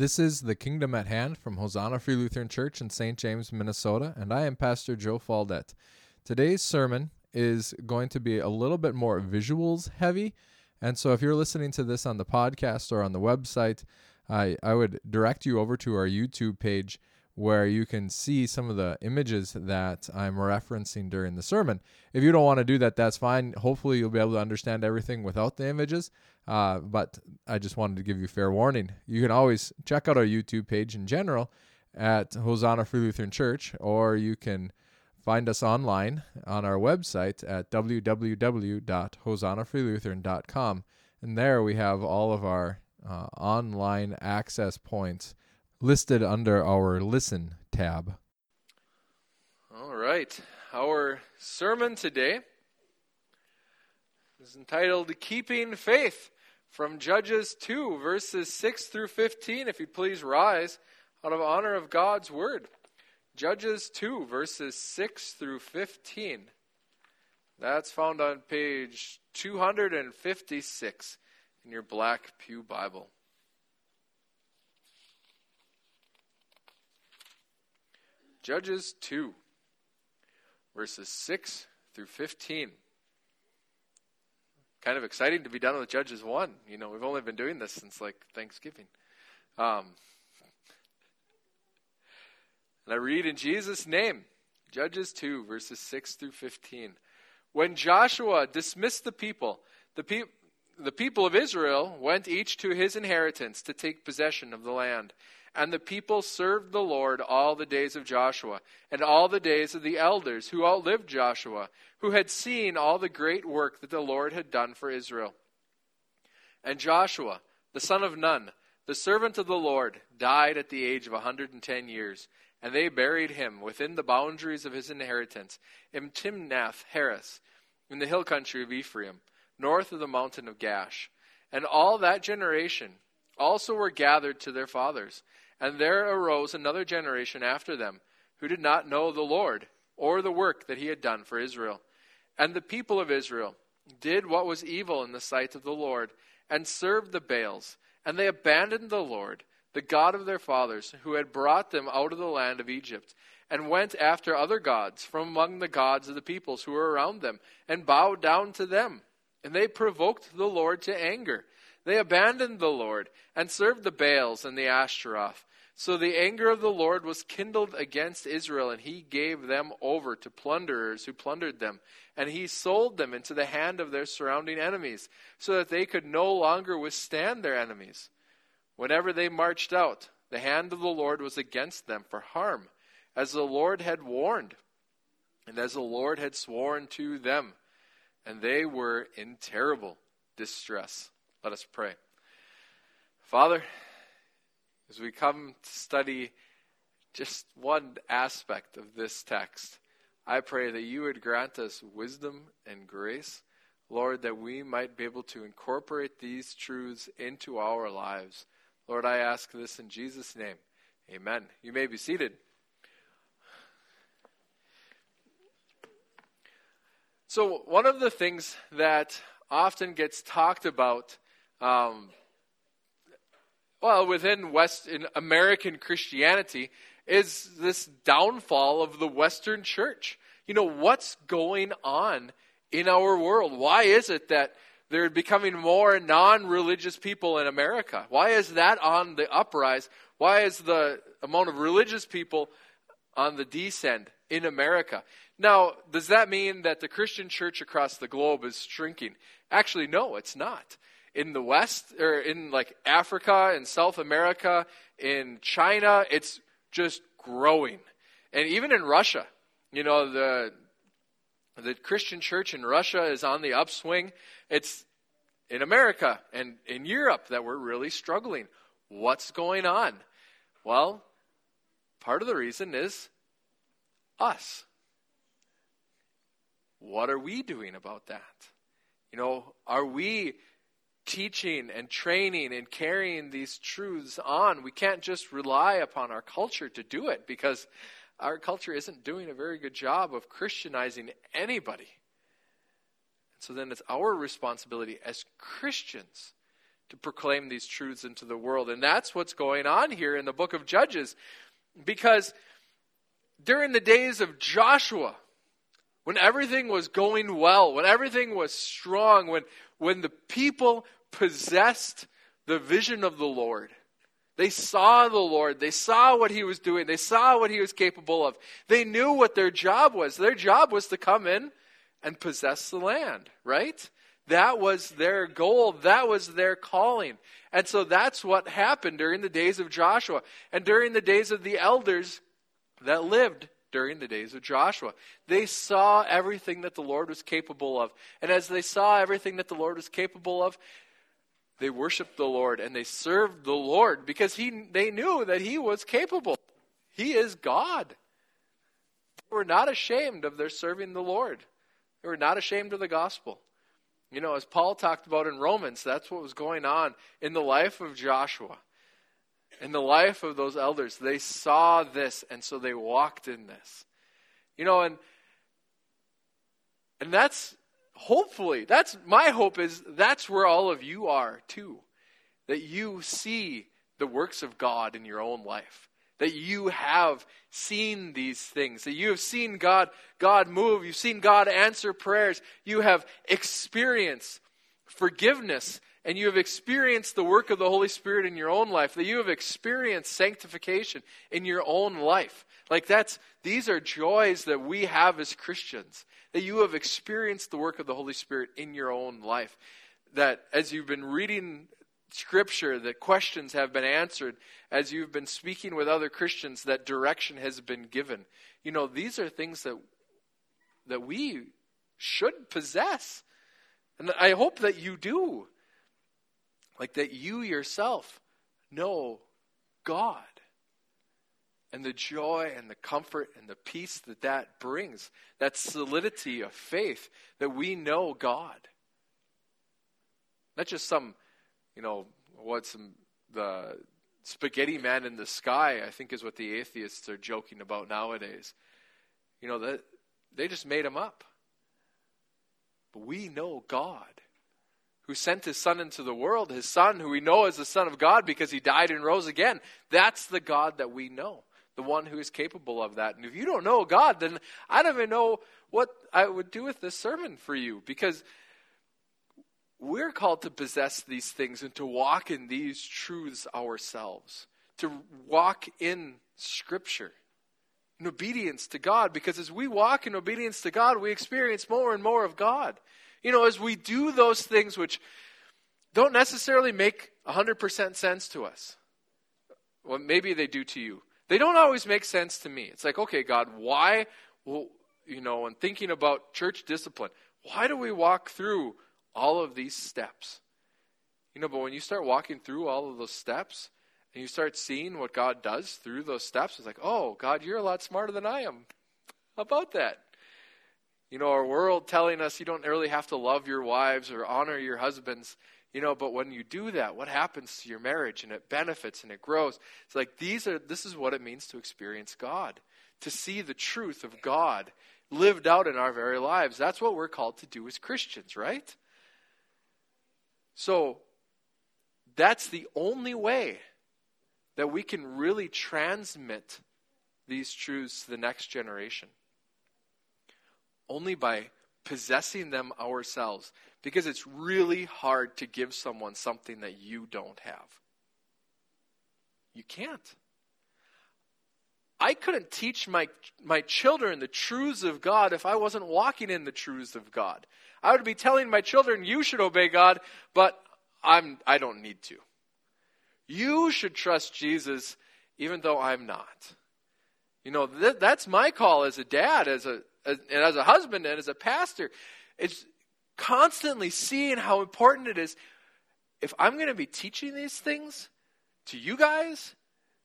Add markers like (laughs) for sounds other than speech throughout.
This is The Kingdom at Hand from Hosanna Free Lutheran Church in St. James, Minnesota, and I am Pastor Joe Faldet. Today's sermon is going to be a little bit more visuals heavy, and so if you're listening to this on the podcast or on the website, I, I would direct you over to our YouTube page where you can see some of the images that I'm referencing during the sermon. If you don't want to do that, that's fine. Hopefully, you'll be able to understand everything without the images. Uh, but I just wanted to give you fair warning. You can always check out our YouTube page in general at Hosanna Free Lutheran Church, or you can find us online on our website at www.hosannafreelutheran.com. And there we have all of our uh, online access points listed under our Listen tab. All right. Our sermon today is entitled Keeping Faith from Judges 2, verses 6 through 15. If you please rise out of honor of God's word. Judges 2, verses 6 through 15. That's found on page 256 in your Black Pew Bible. Judges 2, verses 6 through 15. Kind of exciting to be done with Judges 1. You know, we've only been doing this since like Thanksgiving. Um, and I read in Jesus' name, Judges 2, verses 6 through 15. When Joshua dismissed the people, the, pe- the people of Israel went each to his inheritance to take possession of the land. And the people served the Lord all the days of Joshua, and all the days of the elders who outlived Joshua, who had seen all the great work that the Lord had done for Israel. And Joshua, the son of Nun, the servant of the Lord, died at the age of a hundred and ten years, and they buried him within the boundaries of his inheritance, in Timnath Heres, in the hill country of Ephraim, north of the mountain of Gaash. And all that generation also were gathered to their fathers. And there arose another generation after them, who did not know the Lord, or the work that he had done for Israel. And the people of Israel did what was evil in the sight of the Lord, and served the Baals. And they abandoned the Lord, the God of their fathers, who had brought them out of the land of Egypt, and went after other gods from among the gods of the peoples who were around them, and bowed down to them. And they provoked the Lord to anger. They abandoned the Lord and served the Baals and the Ashtaroth. So the anger of the Lord was kindled against Israel, and he gave them over to plunderers who plundered them. And he sold them into the hand of their surrounding enemies, so that they could no longer withstand their enemies. Whenever they marched out, the hand of the Lord was against them for harm, as the Lord had warned, and as the Lord had sworn to them. And they were in terrible distress. Let us pray. Father, as we come to study just one aspect of this text, I pray that you would grant us wisdom and grace, Lord, that we might be able to incorporate these truths into our lives. Lord, I ask this in Jesus' name. Amen. You may be seated. So, one of the things that often gets talked about um, well, within American Christianity is this downfall of the Western church. You know, what's going on in our world? Why is it that they're becoming more non religious people in America? Why is that on the uprise? Why is the amount of religious people on the descent in America? Now, does that mean that the Christian church across the globe is shrinking? Actually, no, it's not in the West, or in like Africa and South America, in China, it's just growing. And even in Russia, you know, the, the Christian church in Russia is on the upswing. It's in America and in Europe that we're really struggling. What's going on? Well, part of the reason is us. What are we doing about that? You know, are we teaching and training and carrying these truths on. We can't just rely upon our culture to do it because our culture isn't doing a very good job of Christianizing anybody. so then it's our responsibility as Christians to proclaim these truths into the world. And that's what's going on here in the book of Judges. Because during the days of Joshua, when everything was going well, when everything was strong, when, when the people possessed the vision of the Lord, they saw the Lord. They saw what He was doing. They saw what He was capable of. They knew what their job was. Their job was to come in and possess the land, right? That was their goal. That was their calling. And so that's what happened during the days of Joshua and during the days of the elders that lived during the days of Joshua. They saw everything that the Lord was capable of. And as they saw everything that the Lord was capable of, they worshiped the Lord and they served the Lord because he, they knew that He was capable. He is God. They were not ashamed of their serving the Lord, they were not ashamed of the gospel. You know, as Paul talked about in Romans, that's what was going on in the life of Joshua, in the life of those elders. They saw this, and so they walked in this. You know, and and that's hopefully that's my hope is that's where all of you are too, that you see the works of God in your own life that you have seen these things, that you have seen God, God move, you've seen God answer prayers, you have experienced forgiveness, and you have experienced the work of the Holy Spirit in your own life, that you have experienced sanctification in your own life. Like that's these are joys that we have as Christians, that you have experienced the work of the Holy Spirit in your own life. That as you've been reading scripture that questions have been answered as you've been speaking with other Christians that direction has been given. You know, these are things that that we should possess. And I hope that you do. Like that you yourself know God and the joy and the comfort and the peace that that brings, that solidity of faith that we know God. Not just some you know, what's the spaghetti man in the sky, I think is what the atheists are joking about nowadays. You know, that they just made him up. But we know God who sent his son into the world, his son who we know is the son of God because he died and rose again. That's the God that we know, the one who is capable of that. And if you don't know God, then I don't even know what I would do with this sermon for you because we're called to possess these things and to walk in these truths ourselves, to walk in Scripture, in obedience to God, because as we walk in obedience to God, we experience more and more of God. You know, as we do those things which don't necessarily make 100% sense to us, well, maybe they do to you. They don't always make sense to me. It's like, okay, God, why, well, you know, and thinking about church discipline, why do we walk through all of these steps. You know, but when you start walking through all of those steps and you start seeing what God does through those steps, it's like, oh, God, you're a lot smarter than I am. About that? You know, our world telling us you don't really have to love your wives or honor your husbands. You know, but when you do that, what happens to your marriage and it benefits and it grows? It's like these are this is what it means to experience God, to see the truth of God lived out in our very lives. That's what we're called to do as Christians, right? So that's the only way that we can really transmit these truths to the next generation. Only by possessing them ourselves. Because it's really hard to give someone something that you don't have. You can't. I couldn't teach my, my children the truths of God if I wasn't walking in the truths of God. I would be telling my children, you should obey God, but I'm, I don't need to. You should trust Jesus even though I'm not. You know, th- that's my call as a dad, as a, as, and as a husband, and as a pastor. It's constantly seeing how important it is. If I'm going to be teaching these things to you guys,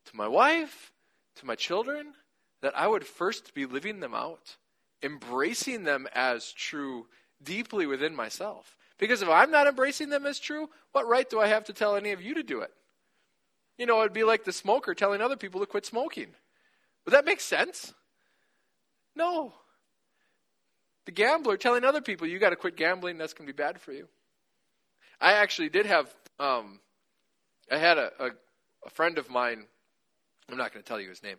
to my wife, to my children, that I would first be living them out, embracing them as true deeply within myself. Because if I'm not embracing them as true, what right do I have to tell any of you to do it? You know, it'd be like the smoker telling other people to quit smoking. Would that make sense? No. The gambler telling other people, you got to quit gambling, that's going to be bad for you. I actually did have. Um, I had a, a, a friend of mine. I'm not going to tell you his name,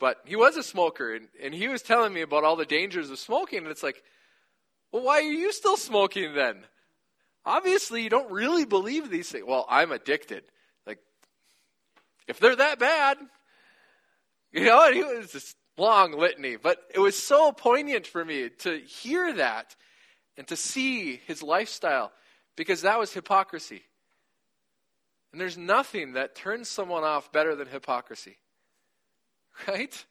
but he was a smoker, and, and he was telling me about all the dangers of smoking. And it's like, well, why are you still smoking then? Obviously, you don't really believe these things. Well, I'm addicted. Like, if they're that bad, you know, and he was this long litany, but it was so poignant for me to hear that and to see his lifestyle because that was hypocrisy. And there's nothing that turns someone off better than hypocrisy. (laughs) Right?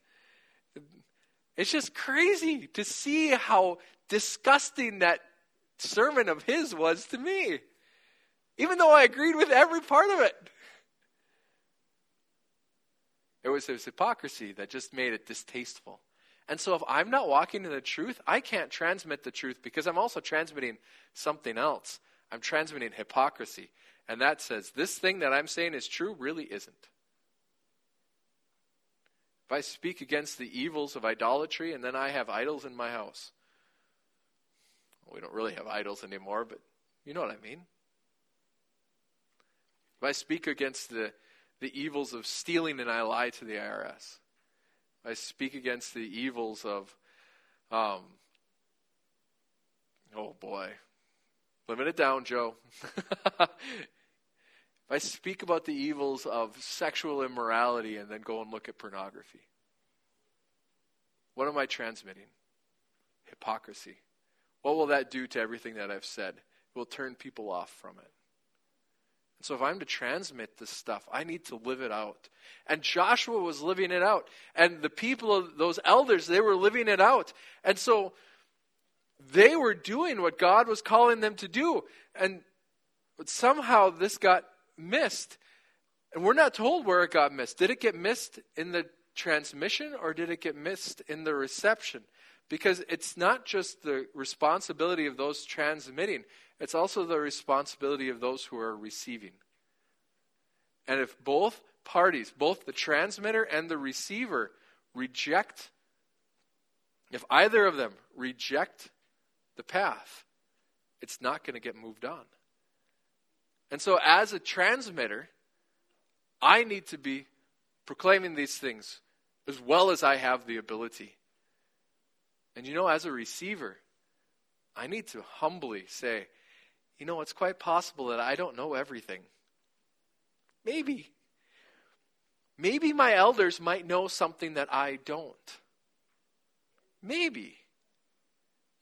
It's just crazy to see how disgusting that sermon of his was to me, even though I agreed with every part of it. It was his hypocrisy that just made it distasteful. And so if I'm not walking in the truth, I can't transmit the truth because I'm also transmitting something else. I'm transmitting hypocrisy. And that says this thing that I'm saying is true really isn't. If I speak against the evils of idolatry and then I have idols in my house, well, we don't really have idols anymore, but you know what I mean. If I speak against the the evils of stealing and I lie to the IRS. I speak against the evils of, um, oh boy, limit it down, Joe. (laughs) I speak about the evils of sexual immorality and then go and look at pornography, what am I transmitting? Hypocrisy. What will that do to everything that I've said? It will turn people off from it. So if I'm to transmit this stuff, I need to live it out. And Joshua was living it out. And the people of those elders, they were living it out. And so they were doing what God was calling them to do. And but somehow this got missed. And we're not told where it got missed. Did it get missed in the transmission or did it get missed in the reception? Because it's not just the responsibility of those transmitting, it's also the responsibility of those who are receiving. And if both parties, both the transmitter and the receiver, reject, if either of them reject the path, it's not going to get moved on. And so, as a transmitter, I need to be proclaiming these things as well as I have the ability. And you know, as a receiver, I need to humbly say, you know, it's quite possible that I don't know everything. Maybe. Maybe my elders might know something that I don't. Maybe.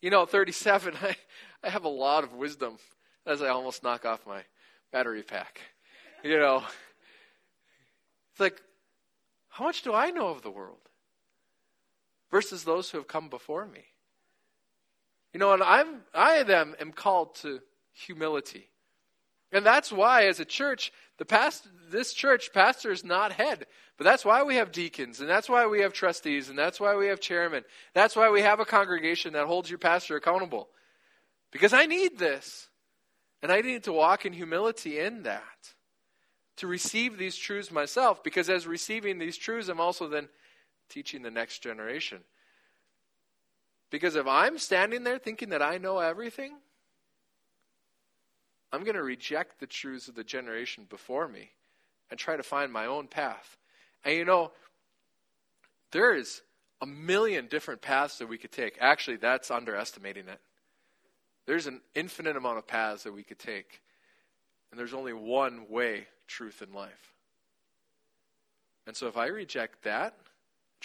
You know, 37, (laughs) I, I have a lot of wisdom as I almost knock off my battery pack. You know, it's like, how much do I know of the world? Versus those who have come before me. You know, and I'm, I them am called to humility. And that's why, as a church, the past, this church, pastor is not head. But that's why we have deacons, and that's why we have trustees, and that's why we have chairmen. That's why we have a congregation that holds your pastor accountable. Because I need this. And I need to walk in humility in that. To receive these truths myself, because as receiving these truths, I'm also then teaching the next generation. Because if I'm standing there thinking that I know everything, I'm going to reject the truths of the generation before me and try to find my own path. And you know, there is a million different paths that we could take. Actually, that's underestimating it. There's an infinite amount of paths that we could take. And there's only one way, truth, in life. And so if I reject that,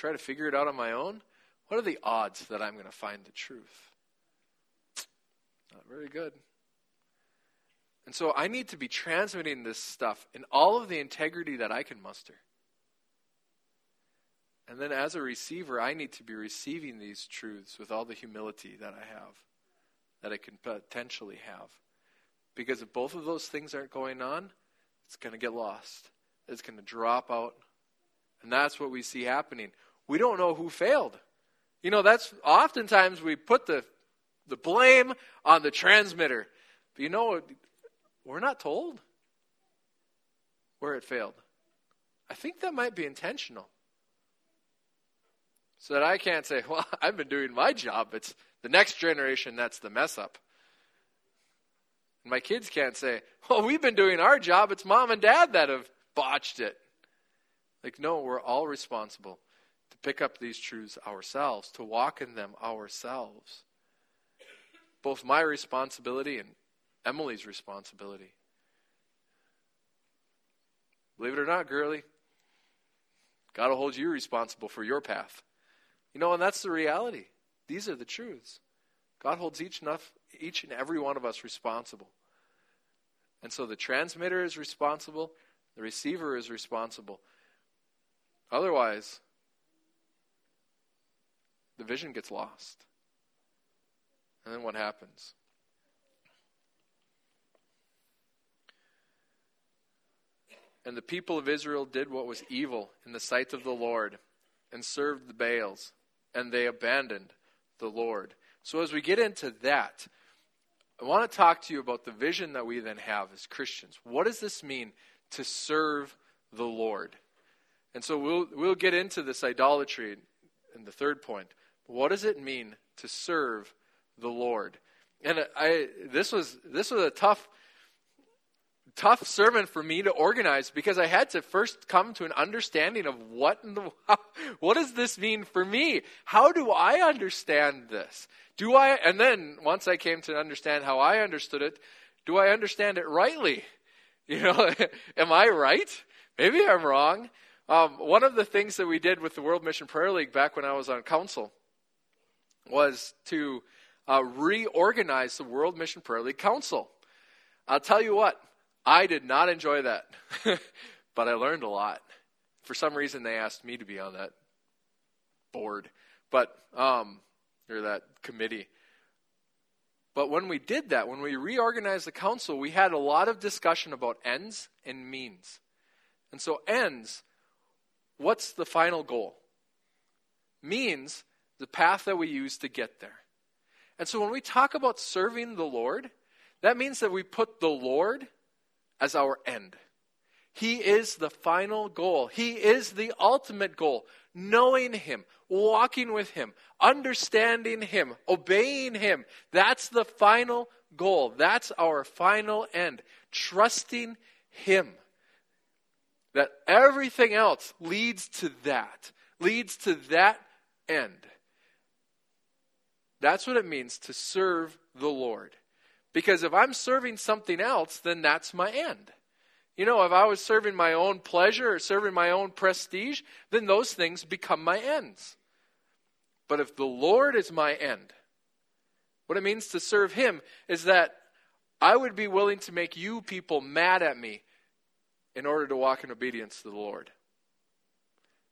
try to figure it out on my own, what are the odds that I'm going to find the truth? Not very good. And so I need to be transmitting this stuff in all of the integrity that I can muster. And then as a receiver, I need to be receiving these truths with all the humility that I have, that I can potentially have. Because if both of those things aren't going on, it's going to get lost. It's going to drop out. And that's what we see happening. We don't know who failed. You know, that's oftentimes we put the, the blame on the transmitter. But you know, we're not told where it failed. I think that might be intentional. So that I can't say, (laughs) well, I've been doing my job. It's the next generation that's the mess up. And my kids can't say, well, we've been doing our job. It's mom and dad that have botched it." Like, no, we're all responsible pick up these truths ourselves, to walk in them ourselves. Both my responsibility and Emily's responsibility. Believe it or not, girly, God will hold you responsible for your path. You know, and that's the reality. These are the truths. God holds each, each and every one of us responsible. And so the transmitter is responsible, the receiver is responsible. Otherwise, the vision gets lost. And then what happens? And the people of Israel did what was evil in the sight of the Lord and served the Baals, and they abandoned the Lord. So, as we get into that, I want to talk to you about the vision that we then have as Christians. What does this mean to serve the Lord? And so we'll, we'll get into this idolatry in the third point. What does it mean to serve the Lord? And I, this was, this was a tough, tough sermon for me to organize because I had to first come to an understanding of what in the, (laughs) what does this mean for me? How do I understand this? Do I, and then once I came to understand how I understood it, do I understand it rightly? You know, (laughs) am I right? Maybe I'm wrong. Um, one of the things that we did with the World Mission Prayer League back when I was on council was to uh, reorganize the World Mission Prayer League Council. I'll tell you what, I did not enjoy that, (laughs) but I learned a lot. For some reason, they asked me to be on that board, but um, or that committee. But when we did that, when we reorganized the council, we had a lot of discussion about ends and means. And so, ends what's the final goal? Means the path that we use to get there. And so when we talk about serving the Lord, that means that we put the Lord as our end. He is the final goal. He is the ultimate goal. Knowing Him, walking with Him, understanding Him, obeying Him. That's the final goal. That's our final end. Trusting Him that everything else leads to that, leads to that end. That's what it means to serve the Lord. Because if I'm serving something else, then that's my end. You know, if I was serving my own pleasure or serving my own prestige, then those things become my ends. But if the Lord is my end, what it means to serve Him is that I would be willing to make you people mad at me in order to walk in obedience to the Lord.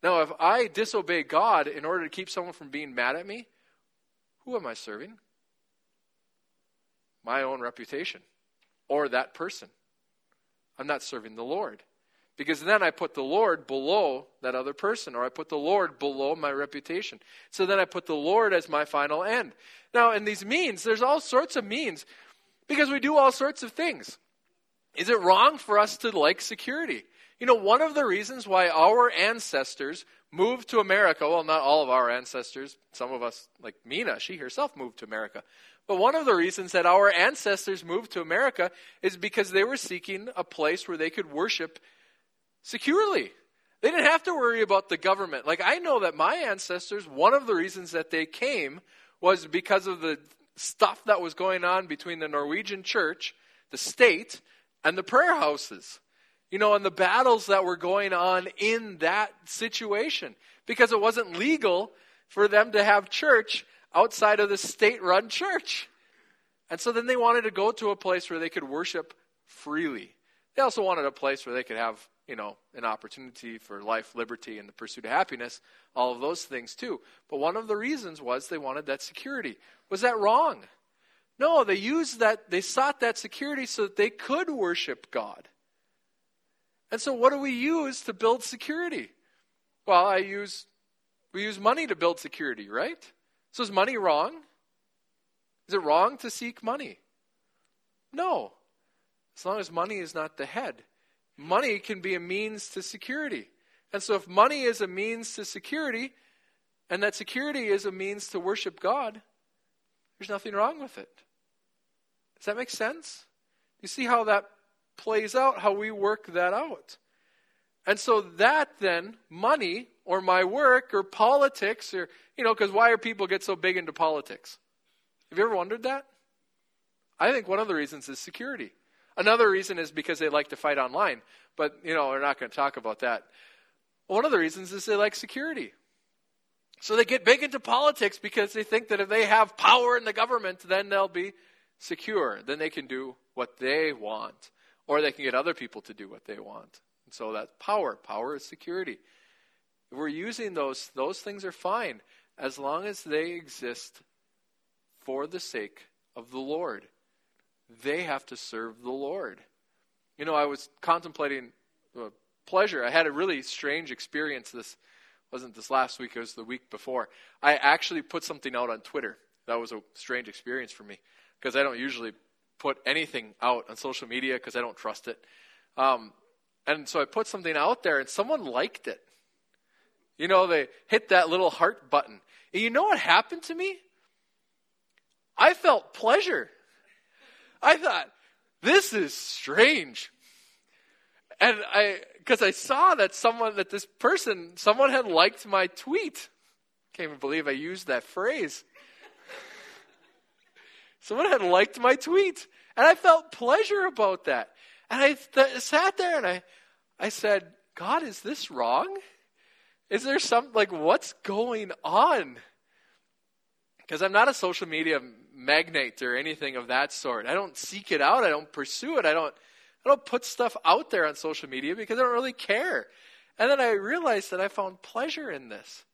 Now, if I disobey God in order to keep someone from being mad at me, who am I serving? My own reputation or that person. I'm not serving the Lord. Because then I put the Lord below that other person, or I put the Lord below my reputation. So then I put the Lord as my final end. Now, in these means, there's all sorts of means because we do all sorts of things. Is it wrong for us to like security? You know, one of the reasons why our ancestors moved to America, well, not all of our ancestors, some of us, like Mina, she herself moved to America. But one of the reasons that our ancestors moved to America is because they were seeking a place where they could worship securely. They didn't have to worry about the government. Like, I know that my ancestors, one of the reasons that they came was because of the stuff that was going on between the Norwegian church, the state, and the prayer houses. You know, and the battles that were going on in that situation because it wasn't legal for them to have church outside of the state run church. And so then they wanted to go to a place where they could worship freely. They also wanted a place where they could have, you know, an opportunity for life, liberty, and the pursuit of happiness, all of those things too. But one of the reasons was they wanted that security. Was that wrong? No, they used that, they sought that security so that they could worship God. And so what do we use to build security? Well, I use, we use money to build security, right? So is money wrong? Is it wrong to seek money? No. As long as money is not the head. Money can be a means to security. And so if money is a means to security, and that security is a means to worship God, there's nothing wrong with it. Does that make sense? You see how that plays out, how we work that out. And so that then, money or my work or politics or, you know, because why are people get so big into politics? Have you ever wondered that? I think one of the reasons is security. Another reason is because they like to fight online, but, you know, we're not going to talk about that. One of the reasons is they like security. So they get big into politics because they think that if they have power in the government, then they'll be secure. Then they can do what they want, or they can get other people to do what they want. And so that's power. Power is security. We're using those, those things are fine as long as they exist for the sake of the Lord. They have to serve the Lord. You know, I was contemplating uh, pleasure. I had a really strange experience this wasn't this last week, it was the week before. I actually put something out on Twitter. That was a strange experience for me because I don't usually put anything out on social media because I don't trust it. Um, and so I put something out there and someone liked it. You know, they hit that little heart button. And you know what happened to me? I felt pleasure. I thought, this is strange. And I, because I saw that someone, that this person, someone had liked my tweet. Can't even believe I used that phrase. Someone had liked my tweet. And I felt pleasure about that. And I th- sat there and I, I said, God, is this wrong? Is there some, like, what's going on? Because I'm not a social media magnate or anything of that sort. I don't seek it out. I don't pursue it. I don't, I don't put stuff out there on social media because I don't really care. And then I realized that I found pleasure in this.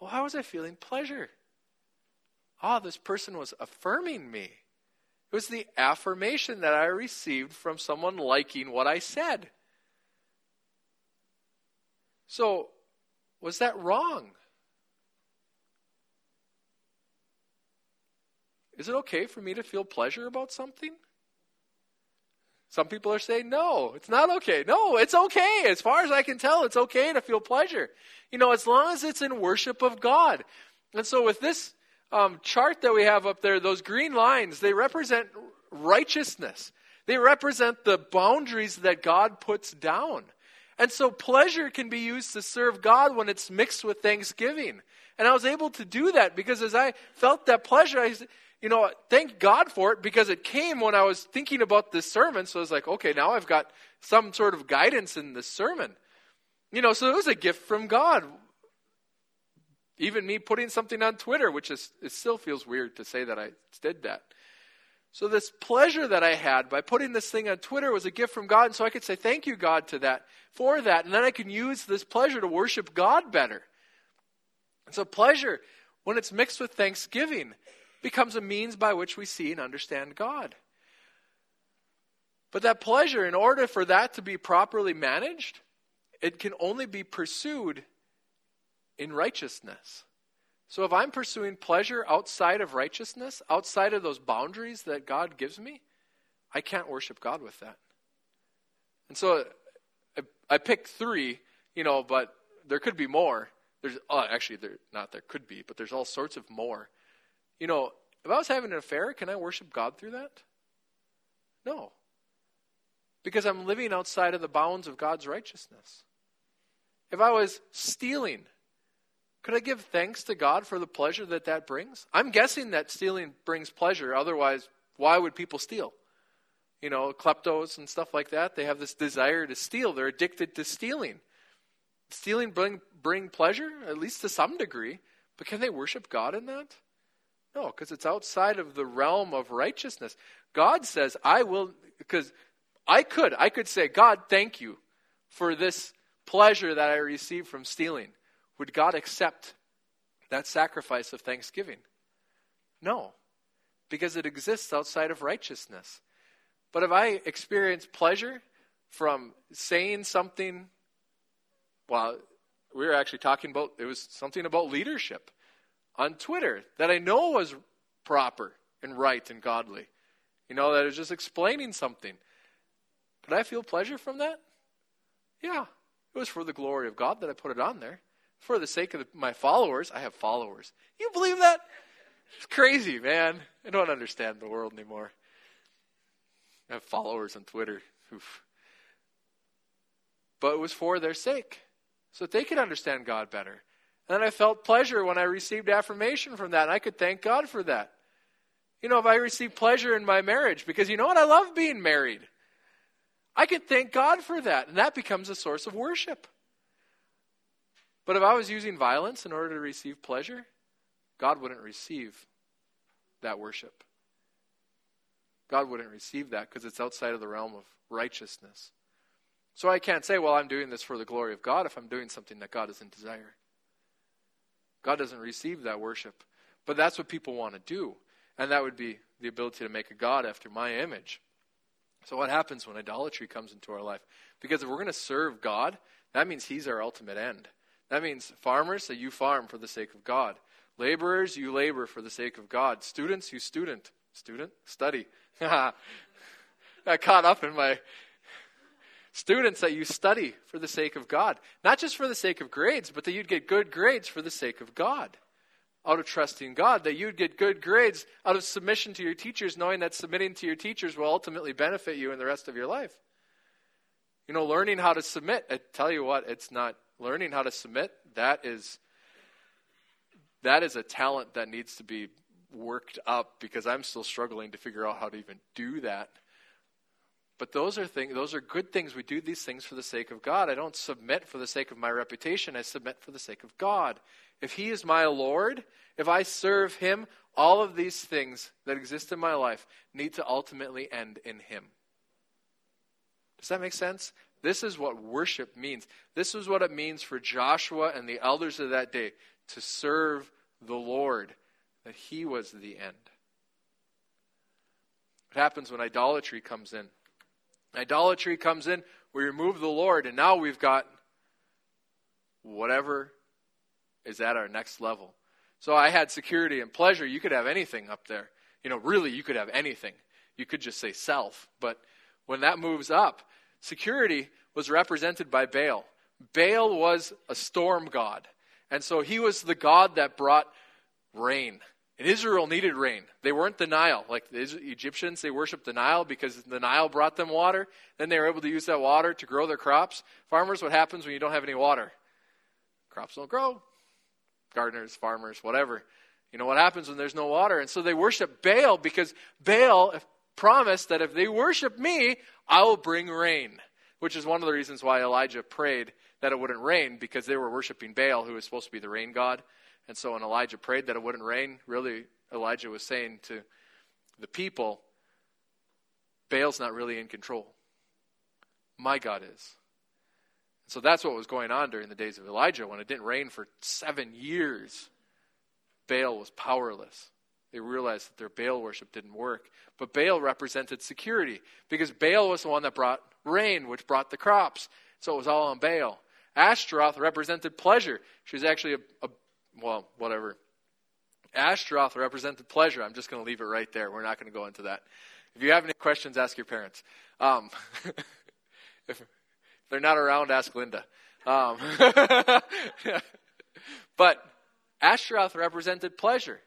Well, how was I feeling pleasure? Oh, this person was affirming me. It was the affirmation that I received from someone liking what I said. So, was that wrong? Is it okay for me to feel pleasure about something? Some people are saying, no, it's not okay. No, it's okay. As far as I can tell, it's okay to feel pleasure. You know, as long as it's in worship of God. And so with this um, chart that we have up there, those green lines, they represent righteousness. They represent the boundaries that God puts down. And so pleasure can be used to serve God when it's mixed with thanksgiving. And I was able to do that because as I felt that pleasure, I said, you know, thank God for it because it came when I was thinking about this sermon. So I was like, okay, now I've got some sort of guidance in this sermon. You know, so it was a gift from God. Even me putting something on Twitter, which is it still feels weird to say that I did that. So this pleasure that I had by putting this thing on Twitter was a gift from God, and so I could say thank you, God, to that for that, and then I can use this pleasure to worship God better. And so pleasure, when it's mixed with thanksgiving, becomes a means by which we see and understand God. But that pleasure, in order for that to be properly managed, it can only be pursued in righteousness. So if I'm pursuing pleasure outside of righteousness, outside of those boundaries that God gives me, I can't worship God with that. And so I, I three, you know, but there could be more. There's oh, actually there not there could be, but there's all sorts of more. You know, if I was having an affair, can I worship God through that? No. Because I'm living outside of the bounds of God's righteousness. If I was stealing, could I give thanks to God for the pleasure that that brings? I'm guessing that stealing brings pleasure. Otherwise, why would people steal? You know, kleptos and stuff like that, they have this desire to steal. They're addicted to stealing. Stealing bring, bring pleasure, at least to some degree, but can they worship God in that? No, because it's outside of the realm of righteousness. God says, I will, because I could, I could say, God, thank you for this pleasure that I received from stealing. Would God accept that sacrifice of thanksgiving? No, because it exists outside of righteousness. But if I experience pleasure from saying something, well, we were actually talking about, it was something about leadership on Twitter that I know was proper and right and godly. You know, that is just explaining something. Could I feel pleasure from that? Yeah. It was for the glory of God that I put it on there. For the sake of my followers, I have followers. You believe that? It's crazy, man. I don't understand the world anymore. I have followers on Twitter. Oof. But it was for their sake, so that they could understand God better. And then I felt pleasure when I received affirmation from that, and I could thank God for that. You know, if I received pleasure in my marriage, because you know what? I love being married. I could thank God for that, and that becomes a source of worship. But if I was using violence in order to receive pleasure, God wouldn't receive that worship. God wouldn't receive that because it's outside of the realm of righteousness. So I can't say, well, I'm doing this for the glory of God if I'm doing something that God doesn't desire. God doesn't receive that worship. But that's what people want to do. And that would be the ability to make a God after my image. So, what happens when idolatry comes into our life? Because if we're going to serve God, that means He's our ultimate end. That means farmers, that you farm for the sake of God. Laborers, you labor for the sake of God. Students, you student. Student? Study. (laughs) I caught up in my students that you study for the sake of God. Not just for the sake of grades, but that you'd get good grades for the sake of God. Out of trusting God, that you'd get good grades out of submission to your teachers, knowing that submitting to your teachers will ultimately benefit you in the rest of your life. You know, learning how to submit, I tell you what, it's not learning how to submit, that is that is a talent that needs to be worked up because I'm still struggling to figure out how to even do that. But those are things those are good things. We do these things for the sake of God. I don't submit for the sake of my reputation. I submit for the sake of God. If he is my Lord, if I serve him, all of these things that exist in my life need to ultimately end in him. Does that make sense? This is what worship means. This is what it means for Joshua and the elders of that day to serve the Lord, that he was the end. What happens when idolatry comes in? Idolatry comes in, we remove the Lord, and now we've got whatever is at our next level. So I had security and pleasure. You could have anything up there. You know, really, you could have anything. You could just say self. But when that moves up, security was represented by Baal. Baal was a storm god. And so he was the God that brought rain. And Israel needed rain. They weren't the Nile. Like the Egyptians, they worshiped the Nile because the Nile brought them water. Then they were able to use that water to grow their crops. Farmers, what happens when you don't have any water? Crops don't grow. Gardeners, farmers, whatever. You know what happens when there's no water? And so they worship Baal because Baal promised that if they worship me, I will bring rain, which is one of the reasons why Elijah prayed that it wouldn't rain because they were worshiping Baal, who was supposed to be the rain god. And so when Elijah prayed that it wouldn't rain, really, Elijah was saying to the people, Baal's not really in control. My God is. So that's what was going on during the days of Elijah when it didn't rain for seven years. Baal was powerless. They realized that their Baal worship didn't work. But Baal represented security because Baal was the one that brought rain, which brought the crops. So it was all on Baal. Ashtaroth represented pleasure. She was actually a, a well, whatever. Ashtaroth represented pleasure. I'm just going to leave it right there. We're not going to go into that. If you have any questions, ask your parents. Um, (laughs) if they're not around, ask Linda. Um, (laughs) but Ashtaroth represented pleasure.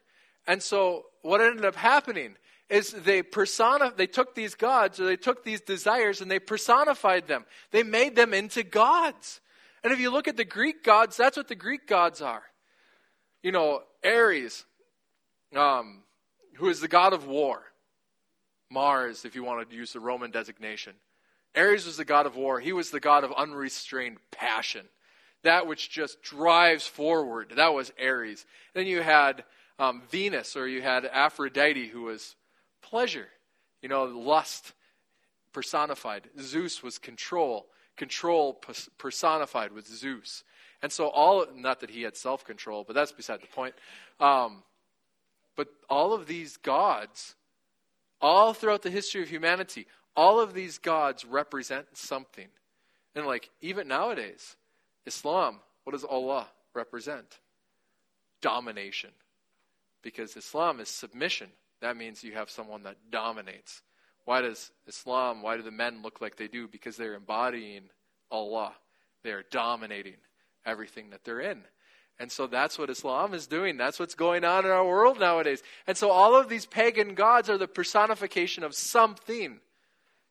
And so what ended up happening is they persona they took these gods or they took these desires and they personified them. They made them into gods. And if you look at the Greek gods, that's what the Greek gods are. You know, Ares, um, who is the god of war. Mars, if you wanted to use the Roman designation. Ares was the god of war. He was the god of unrestrained passion. That which just drives forward. That was Ares. Then you had um, Venus, or you had Aphrodite, who was pleasure, you know, lust personified. Zeus was control control personified with Zeus. And so, all, not that he had self control, but that's beside the point. Um, but all of these gods, all throughout the history of humanity, all of these gods represent something. And like, even nowadays, Islam, what does Allah represent? Domination. Because Islam is submission. That means you have someone that dominates. Why does Islam, why do the men look like they do? Because they're embodying Allah. They are dominating everything that they're in. And so that's what Islam is doing. That's what's going on in our world nowadays. And so all of these pagan gods are the personification of something.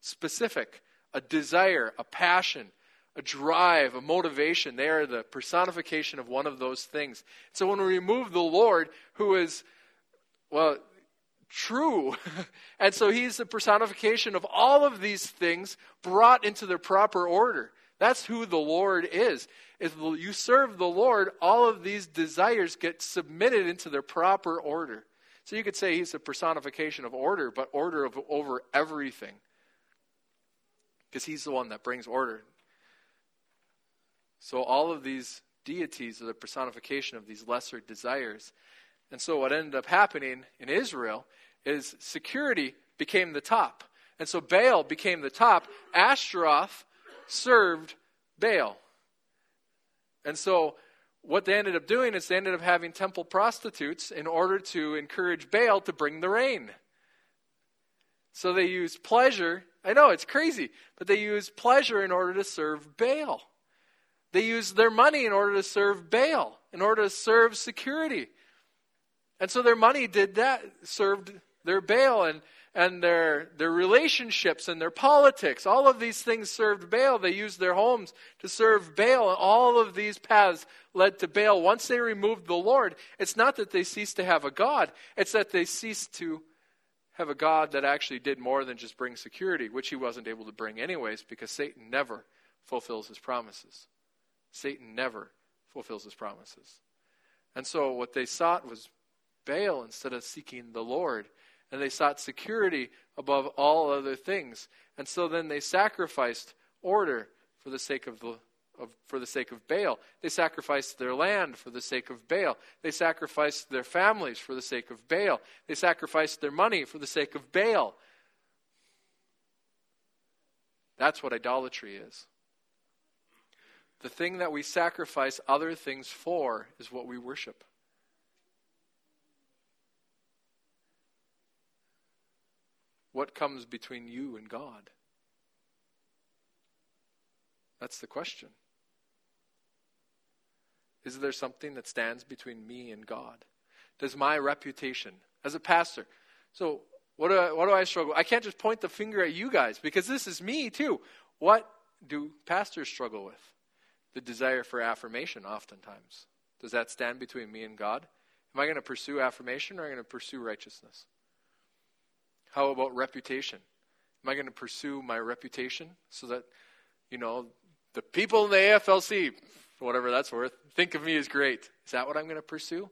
specific, a desire, a passion, a drive, a motivation. They are the personification of one of those things. So when we remove the Lord, who is, well, true, (laughs) and so he's the personification of all of these things brought into their proper order. That's who the Lord is. If you serve the Lord, all of these desires get submitted into their proper order. So you could say he's a personification of order, but order of, over everything. Because he's the one that brings order. So all of these deities are the personification of these lesser desires. And so what ended up happening in Israel is security became the top. And so Baal became the top. Ashtaroth served Baal. And so what they ended up doing is they ended up having temple prostitutes in order to encourage Baal to bring the rain. So they used pleasure. I know it's crazy, but they used pleasure in order to serve Baal. They used their money in order to serve Baal, in order to serve security. And so their money did that, served their Baal and, and their, their relationships and their politics. All of these things served Baal. They used their homes to serve Baal. And all of these paths led to Baal. Once they removed the Lord, it's not that they ceased to have a God, it's that they ceased to have a God that actually did more than just bring security, which he wasn't able to bring anyways, because Satan never fulfills his promises. Satan never fulfills his promises. And so what they sought was Baal instead of seeking the Lord. And they sought security above all other things. And so then they sacrificed order for the sake of the of, for the sake of Baal. They sacrificed their land for the sake of Baal. They sacrificed their families for the sake of Baal. They sacrificed their money for the sake of Baal. That's what idolatry is. The thing that we sacrifice other things for is what we worship. What comes between you and God? That's the question. Is there something that stands between me and God? Does my reputation as a pastor? So, what do I, what do I struggle? I can't just point the finger at you guys because this is me too. What do pastors struggle with? The desire for affirmation oftentimes. Does that stand between me and God? Am I going to pursue affirmation or am I going to pursue righteousness? How about reputation? Am I going to pursue my reputation so that, you know, the people in the AFLC, whatever that's worth, think of me as great? Is that what I'm going to pursue?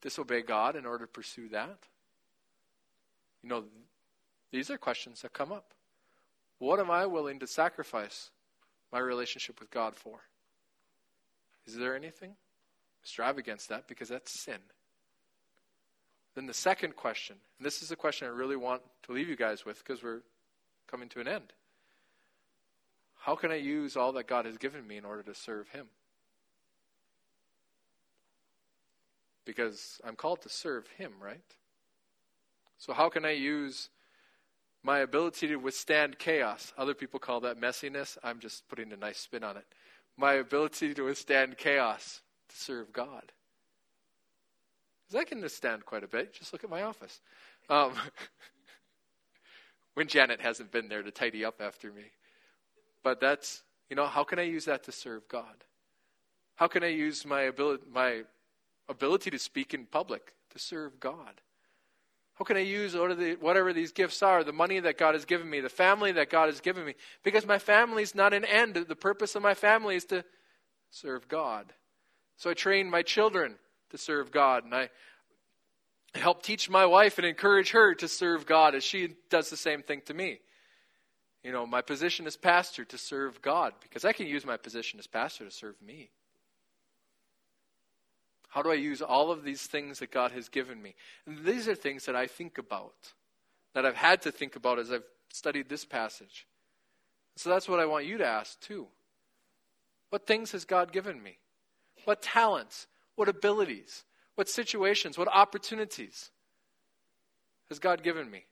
Disobey God in order to pursue that? You know, these are questions that come up. What am I willing to sacrifice my relationship with God for? Is there anything? Strive against that because that's sin. Then the second question, and this is a question I really want to leave you guys with because we're coming to an end. How can I use all that God has given me in order to serve Him? Because I'm called to serve Him, right? So, how can I use my ability to withstand chaos? Other people call that messiness. I'm just putting a nice spin on it my ability to withstand chaos to serve God. Because I can withstand quite a bit. Just look at my office. Um, (laughs) when Janet hasn't been there to tidy up after me. But that's, you know, how can I use that to serve God? How can I use my ability, my ability to speak in public to serve God? How can I use whatever these gifts are, the money that God has given me, the family that God has given me? Because my family is not an end. The purpose of my family is to serve God. So I train my children to serve God, and I help teach my wife and encourage her to serve God as she does the same thing to me. You know, my position as pastor to serve God, because I can use my position as pastor to serve me. How do I use all of these things that God has given me? And these are things that I think about, that I've had to think about as I've studied this passage. So that's what I want you to ask too. What things has God given me? What talents? What abilities? What situations? What opportunities has God given me?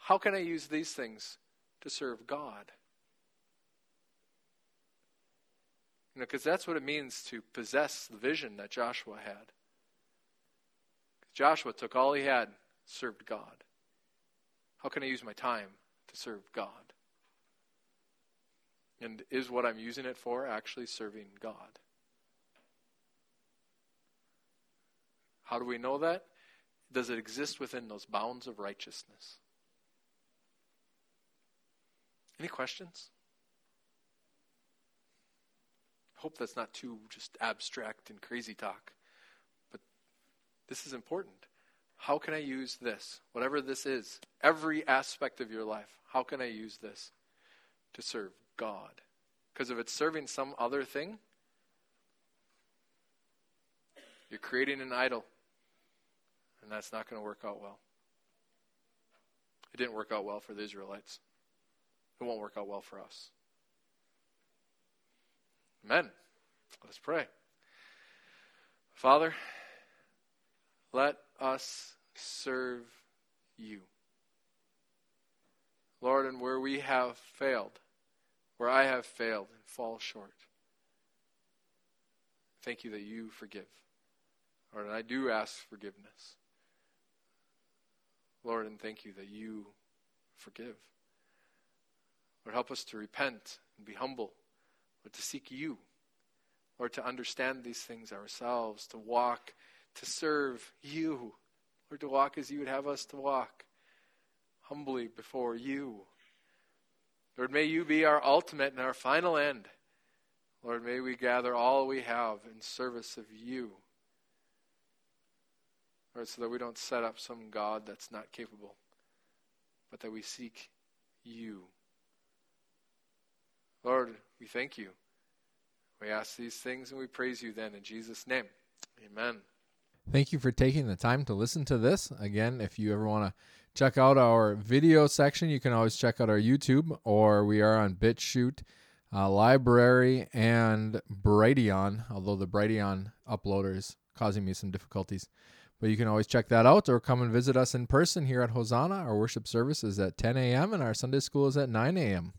How can I use these things to serve God? You know, because that's what it means to possess the vision that Joshua had. Joshua took all he had, served God. How can I use my time to serve God? And is what I'm using it for actually serving God? How do we know that? Does it exist within those bounds of righteousness? Any questions? Hope that's not too just abstract and crazy talk. But this is important. How can I use this? Whatever this is, every aspect of your life, how can I use this to serve God? Because if it's serving some other thing, you're creating an idol. And that's not going to work out well. It didn't work out well for the Israelites. It won't work out well for us. Amen. Let's pray. Father, let us serve you. Lord, and where we have failed, where I have failed and fall short, thank you that you forgive. Lord, and I do ask forgiveness. Lord, and thank you that you forgive. Lord, help us to repent and be humble, but to seek you, or to understand these things ourselves, to walk, to serve you, or to walk as you would have us to walk, humbly before you. Lord, may you be our ultimate and our final end. Lord, may we gather all we have in service of you. Lord, so that we don't set up some God that's not capable, but that we seek you. Lord, we thank you. We ask these things and we praise you then in Jesus' name. Amen. Thank you for taking the time to listen to this. Again, if you ever want to check out our video section, you can always check out our YouTube or we are on BitChute, uh, LBRY, and Brighteon, although the Brighteon uploader is causing me some difficulties. But you can always check that out or come and visit us in person here at Hosanna. Our worship service is at 10 a.m. and our Sunday school is at 9 a.m.